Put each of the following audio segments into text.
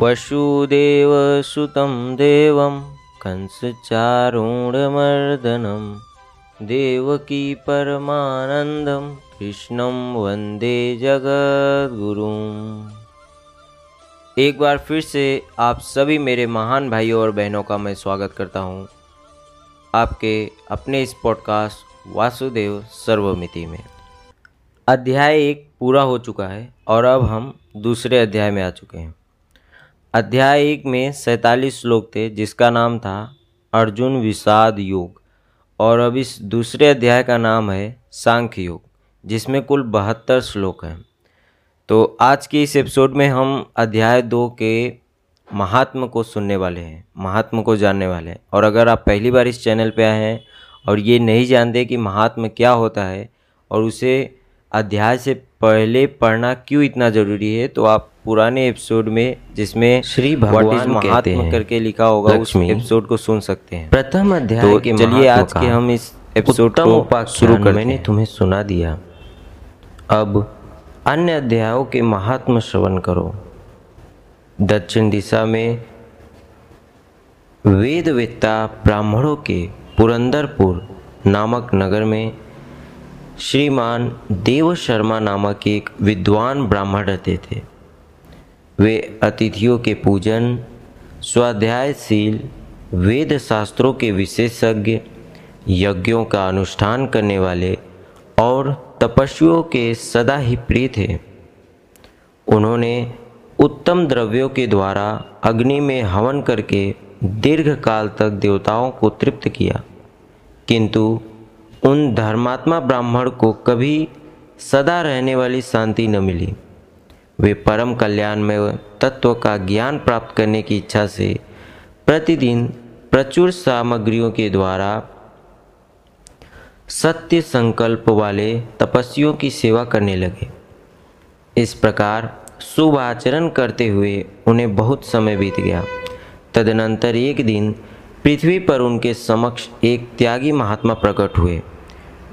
वसुदेवसुतं देवं कंसचारूढमर्दनं देवकी परमानन्दं कृष्णं वंदे जगद्गुरुम्। एक बार फिर से आप सभी मेरे महान भाइयों और बहनों का मैं स्वागत करता हूँ आपके अपने इस पॉडकास्ट वासुदेव सर्वमिति में। अध्याय एक पूरा हो चुका है और अब हम दूसरे अध्याय में आ चुके हैं। अध्याय एक में सैतालीस श्लोक थे, जिसका नाम था अर्जुन विषाद योग। और अब इस दूसरे अध्याय का नाम है सांख्य योग, जिसमें कुल बहत्तर श्लोक हैं। तो आज के इस एपिसोड में हम अध्याय दो के महात्म को सुनने वाले हैं, महात्म को जानने वाले हैं। और अगर आप पहली बार इस चैनल पे आए हैं और ये नहीं जानते कि महात्म क्या होता है और उसे अध्याय से पहले पढ़ना क्यों इतना ज़रूरी है? तो आप पुराने एपिसोड में जिसमें श्री भगवान महात्मा करके लिखा होगा उस एपिसोड को सुन सकते हैं। प्रथम अध्याय तो के चलिए आज के हम इस एपिसोड को शुरू करते मैंने तुम्हें सुना दिया। अब अन्य अध्यायों के महात्म श्रवण करो। दक्षिण दिशा में वेदवेत्ता ब्राह्मणों के पुरंदरपुर नामक नगर में श्रीमान देव शर्मा नामक एक विद्वान ब्राह्मण रहते थे। वे अतिथियों के पूजन, स्वाध्यायशील वेद शास्त्रों के विशेषज्ञ, यज्ञों का अनुष्ठान करने वाले और तपस्वियों के सदा ही प्रिय थे। उन्होंने उत्तम द्रव्यों के द्वारा अग्नि में हवन करके दीर्घ काल तक देवताओं को तृप्त किया। किंतु उन धर्मात्मा ब्राह्मण को कभी सदा रहने वाली शांति न मिली। वे परम कल्याण में तत्व का ज्ञान प्राप्त करने की इच्छा से प्रतिदिन प्रचुर सामग्रियों के द्वारा सत्य संकल्प वाले तपस्वियों की सेवा करने लगे। इस प्रकार शुभ आचरण करते हुए उन्हें बहुत समय बीत गया। तदनंतर एक दिन पृथ्वी पर उनके समक्ष एक त्यागी महात्मा प्रकट हुए।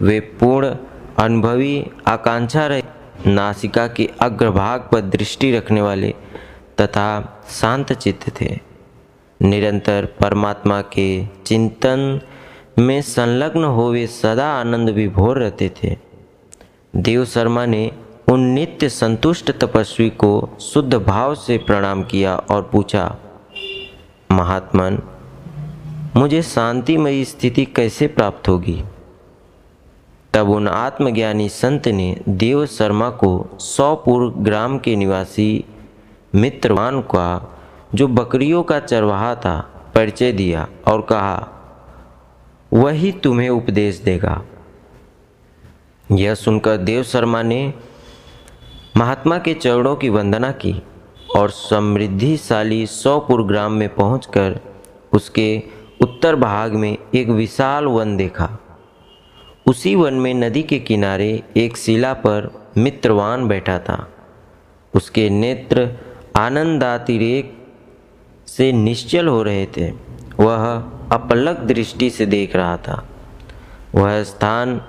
वे पूर्ण अनुभवी आकांक्षा रहे। नासिका के अग्रभाग पर दृष्टि रखने वाले तथा शांत चित्त थे। निरंतर परमात्मा के चिंतन में संलग्न हो वे सदा आनंद विभोर रहते थे। देव शर्मा ने उन नित्य संतुष्ट तपस्वी को शुद्ध भाव से प्रणाम किया और पूछा, महात्मन, मुझे शांतिमयी स्थिति कैसे प्राप्त होगी? तब उन आत्मज्ञानी संत ने देव शर्मा को सौपुर ग्राम के निवासी मित्रवान का, जो बकरियों का चरवाहा था, परिचय दिया और कहा, वही तुम्हें उपदेश देगा। यह सुनकर देव शर्मा ने महात्मा के चरणों की वंदना की और समृद्धिशाली सौपुर ग्राम में पहुंचकर उसके उत्तर भाग में एक विशाल वन देखा। उसी वन में नदी के किनारे एक शिला पर मित्रवान बैठा था। उसके नेत्र आनंदातिरेक से निश्चल हो रहे थे। वह अपलक दृष्टि से देख रहा था। वह स्थान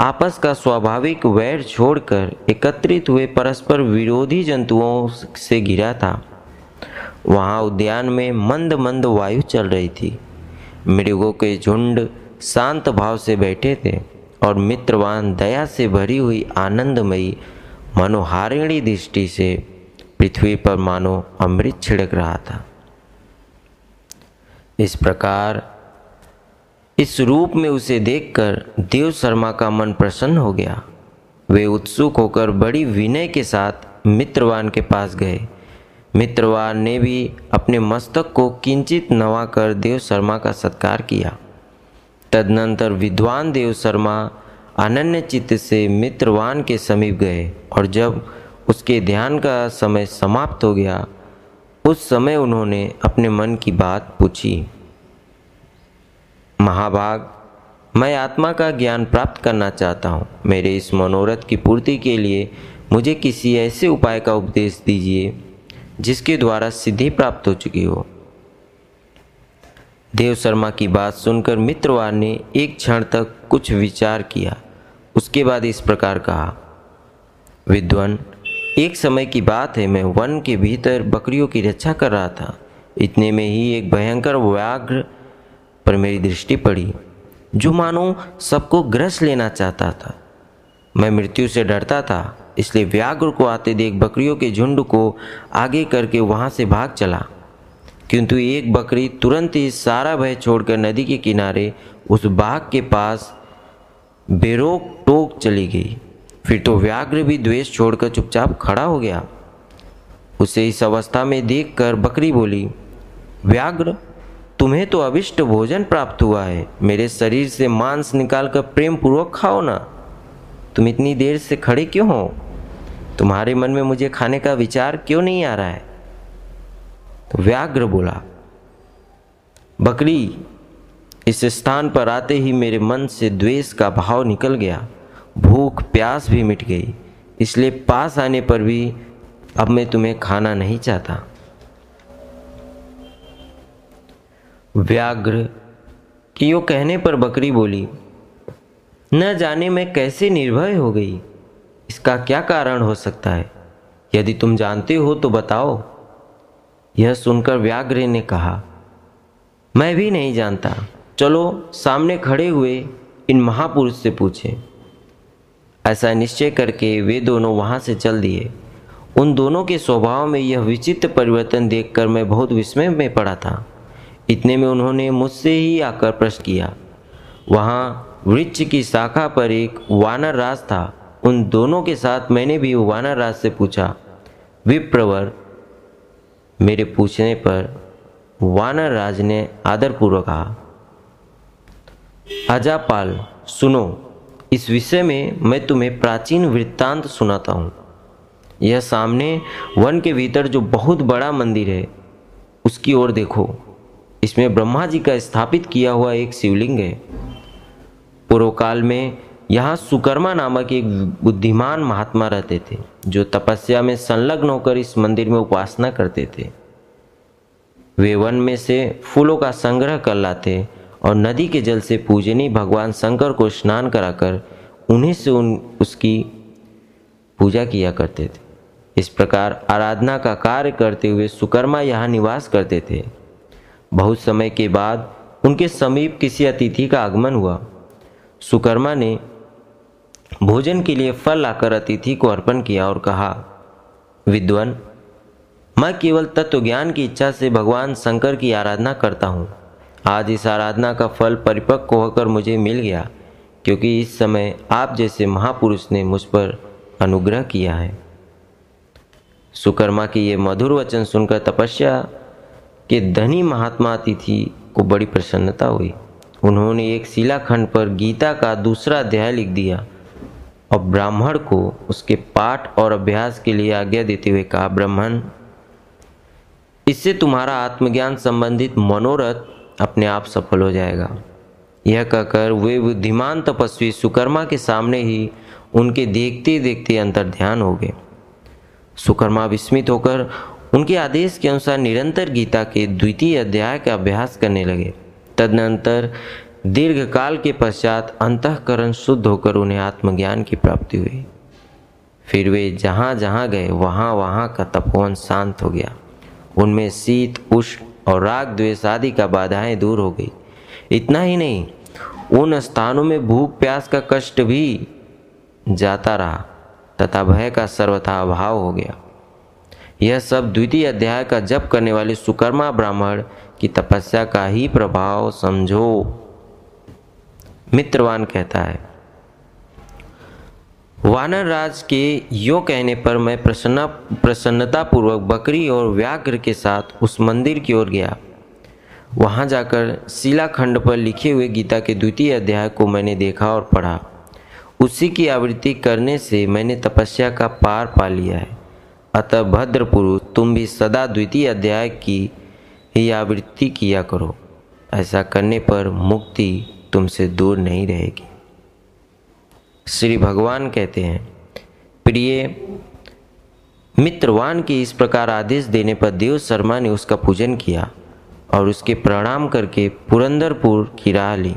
आपस का स्वाभाविक वैर छोड़कर एकत्रित हुए परस्पर विरोधी जंतुओं से घिरा था। वहाँ उद्यान में मंद मंद वायु चल रही थी। मृगों के झुंड शांत भाव से बैठे थे और मित्रवान दया से भरी हुई आनंदमयी मनोहारिणी दृष्टि से पृथ्वी पर मानो अमृत छिड़क रहा था। इस प्रकार इस रूप में उसे देखकर देव शर्मा का मन प्रसन्न हो गया। वे उत्सुक होकर बड़ी विनय के साथ मित्रवान के पास गए। मित्रवान ने भी अपने मस्तक को किंचित नवाकर देव शर्मा का सत्कार किया। तदनंतर विद्वान देव शर्मा अनन्य चित्त से मित्रवान के समीप गए और जब उसके ध्यान का समय समाप्त हो गया, उस समय उन्होंने अपने मन की बात पूछी। महाभाग, मैं आत्मा का ज्ञान प्राप्त करना चाहता हूँ। मेरे इस मनोरथ की पूर्ति के लिए मुझे किसी ऐसे उपाय का उपदेश दीजिए जिसके द्वारा सिद्धि प्राप्त हो चुकी हो। देव शर्मा की बात सुनकर मित्रवार ने एक क्षण तक कुछ विचार किया। उसके बाद इस प्रकार कहा, विद्वान, एक समय की बात है, मैं वन के भीतर बकरियों की रक्षा कर रहा था। इतने में ही एक भयंकर व्याघ्र पर मेरी दृष्टि पड़ी, जो मानो सबको ग्रस लेना चाहता था। मैं मृत्यु से डरता था, इसलिए व्याघ्र को आते देख बकरियों के झुंड को आगे करके वहाँ से भाग चला। किंतु एक बकरी तुरंत ही सारा भय छोड़कर नदी के किनारे उस बाघ के पास बेरोक टोक चली गई। फिर तो व्याघ्र भी द्वेष छोड़कर चुपचाप खड़ा हो गया। उसे इस अवस्था में देखकर बकरी बोली, व्याघ्र, तुम्हें तो अविष्ट भोजन प्राप्त हुआ है। मेरे शरीर से मांस निकालकर प्रेम पूर्वक खाओ ना। तुम इतनी देर से खड़े क्यों हो? तुम्हारे मन में मुझे खाने का विचार क्यों नहीं आ रहा है? तो व्याघ्र बोला, बकरी, इस स्थान पर आते ही मेरे मन से द्वेष का भाव निकल गया। भूख, प्यास भी मिट गई, इसलिए पास आने पर भी अब मैं तुम्हें खाना नहीं चाहता। व्याघ्र की यो कहने पर बकरी बोली, न जाने मैं कैसे निर्भय हो गई। इसका क्या कारण हो सकता है? यदि तुम जानते हो तो बताओ। यह सुनकर व्याघ्र ने कहा, मैं भी नहीं जानता। चलो, सामने खड़े हुए इन महापुरुष से पूछें। ऐसा निश्चय करके वे दोनों वहाँ से चल दिए। उन दोनों के स्वभाव में यह विचित्र परिवर्तन देखकर मैं बहुत विस्मय में पड़ा था। इतने में उन्होंने मुझसे ही आकर प्रश्न किया। वहाँ वृक्ष की शाखा पर एक वानर राज था। उन दोनों के साथ मैंने भी वानर राज से पूछा, विप्रवर मेरे पूछने पर वानर राज ने आदरपूर्वक कहा, अजापाल, सुनो, इस विषय में मैं तुम्हें प्राचीन वृत्तांत सुनाता हूँ। यह सामने वन के भीतर जो बहुत बड़ा मंदिर है, उसकी ओर देखो। इसमें ब्रह्मा जी का स्थापित किया हुआ एक शिवलिंग है। पूर्व काल में यहाँ सुकर्मा नामक एक बुद्धिमान महात्मा रहते थे, जो तपस्या में संलग्न होकर इस मंदिर में उपासना करते थे। वे वन में से फूलों का संग्रह कर लाते और नदी के जल से पूजनी भगवान शंकर को स्नान कराकर उन्हीं से उन, उसकी पूजा किया करते थे। इस प्रकार आराधना का कार्य करते हुए सुकर्मा यहाँ निवास करते थे। बहुत समय के बाद उनके समीप किसी अतिथि का आगमन हुआ। सुकर्मा ने भोजन के लिए फल लाकर अतिथि को अर्पण किया और कहा, विद्वन, मैं केवल तत्व ज्ञान की इच्छा से भगवान शंकर की आराधना करता हूँ। आज इस आराधना का फल परिपक्व होकर मुझे मिल गया, क्योंकि इस समय आप जैसे महापुरुष ने मुझ पर अनुग्रह किया है। सुकर्मा की ये मधुर वचन सुनकर तपस्या के धनी महात्मा अतिथि को बड़ी प्रसन्नता हुई। उन्होंने एक शिलाखंड पर गीता का दूसरा अध्याय लिख दिया। और ब्राह्मण को उसके पाठ और अभ्यास के लिए आज्ञा देते हुए कहा, ब्राह्मण, इससे तुम्हारा आत्मज्ञान संबंधित मनोरथ अपने आप सफल हो जाएगा। यह कहकर वे बुद्धिमान तपस्वी सुकर्मा के सामने ही उनके देखते देखते अंतर ध्यान हो गए। सुकर्मा विस्मित होकर उनके आदेश के अनुसार निरंतर गीता के द्वितीय अध्याय का अभ्यास करने लगे। तदनंतर दीर्घकाल के पश्चात अंतकरण शुद्ध होकर उन्हें आत्मज्ञान की प्राप्ति हुई। फिर वे जहाँ जहाँ गए, वहाँ वहाँ का तपोवन शांत हो गया। उनमें शीत, उष्ण और राग द्वेष आदि का बाधाएँ दूर हो गई। इतना ही नहीं, उन स्थानों में भूख, प्यास का कष्ट भी जाता रहा, तथा भय का सर्वथा अभाव हो गया। यह सब द्वितीय अध्याय का जप करने वाले सुकर्मा ब्राह्मण की तपस्या का ही प्रभाव समझो। मित्रवान कहता है। वानर राज के यो कहने पर मैं प्रसन्न प्रसन्नता पूर्वक बकरी और व्याघ्र के साथ उस मंदिर की ओर गया। वहाँ जाकर शिलाखंड पर लिखे हुए गीता के द्वितीय अध्याय को मैंने देखा और पढ़ा। उसी की आवृत्ति करने से मैंने तपस्या का पार पा लिया है। अतः भद्रपुरुष तुम भी सदा द्वितीय अध्याय की ही आवृत्ति किया करो। ऐसा करने पर मुक्ति तुमसे दूर नहीं रहेगी। श्री भगवान कहते हैं, प्रिय, मित्रवान के इस प्रकार आदेश देने पर देव शर्मा ने उसका पूजन किया और उसके प्रणाम करके पुरंदरपुर की राह ली।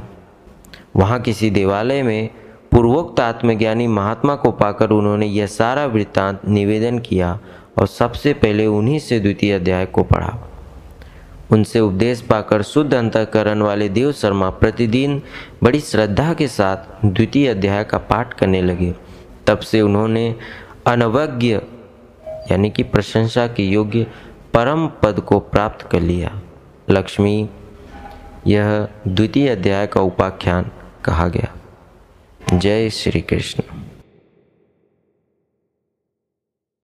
वहाँ किसी देवालय में पूर्वोक्त आत्मज्ञानी महात्मा को पाकर उन्होंने यह सारा वृत्तांत निवेदन किया और सबसे पहले उन्हीं से द्वितीय अध्याय को पढ़ा। उनसे उपदेश पाकर शुद्ध अंतकरण वाले देव शर्मा प्रतिदिन बड़ी श्रद्धा के साथ द्वितीय अध्याय का पाठ करने लगे। तब से उन्होंने अनवज्ञ, यानी कि प्रशंसा के योग्य परम पद को प्राप्त कर लिया। लक्ष्मी, यह द्वितीय अध्याय का उपाख्यान कहा गया। जय श्री कृष्ण।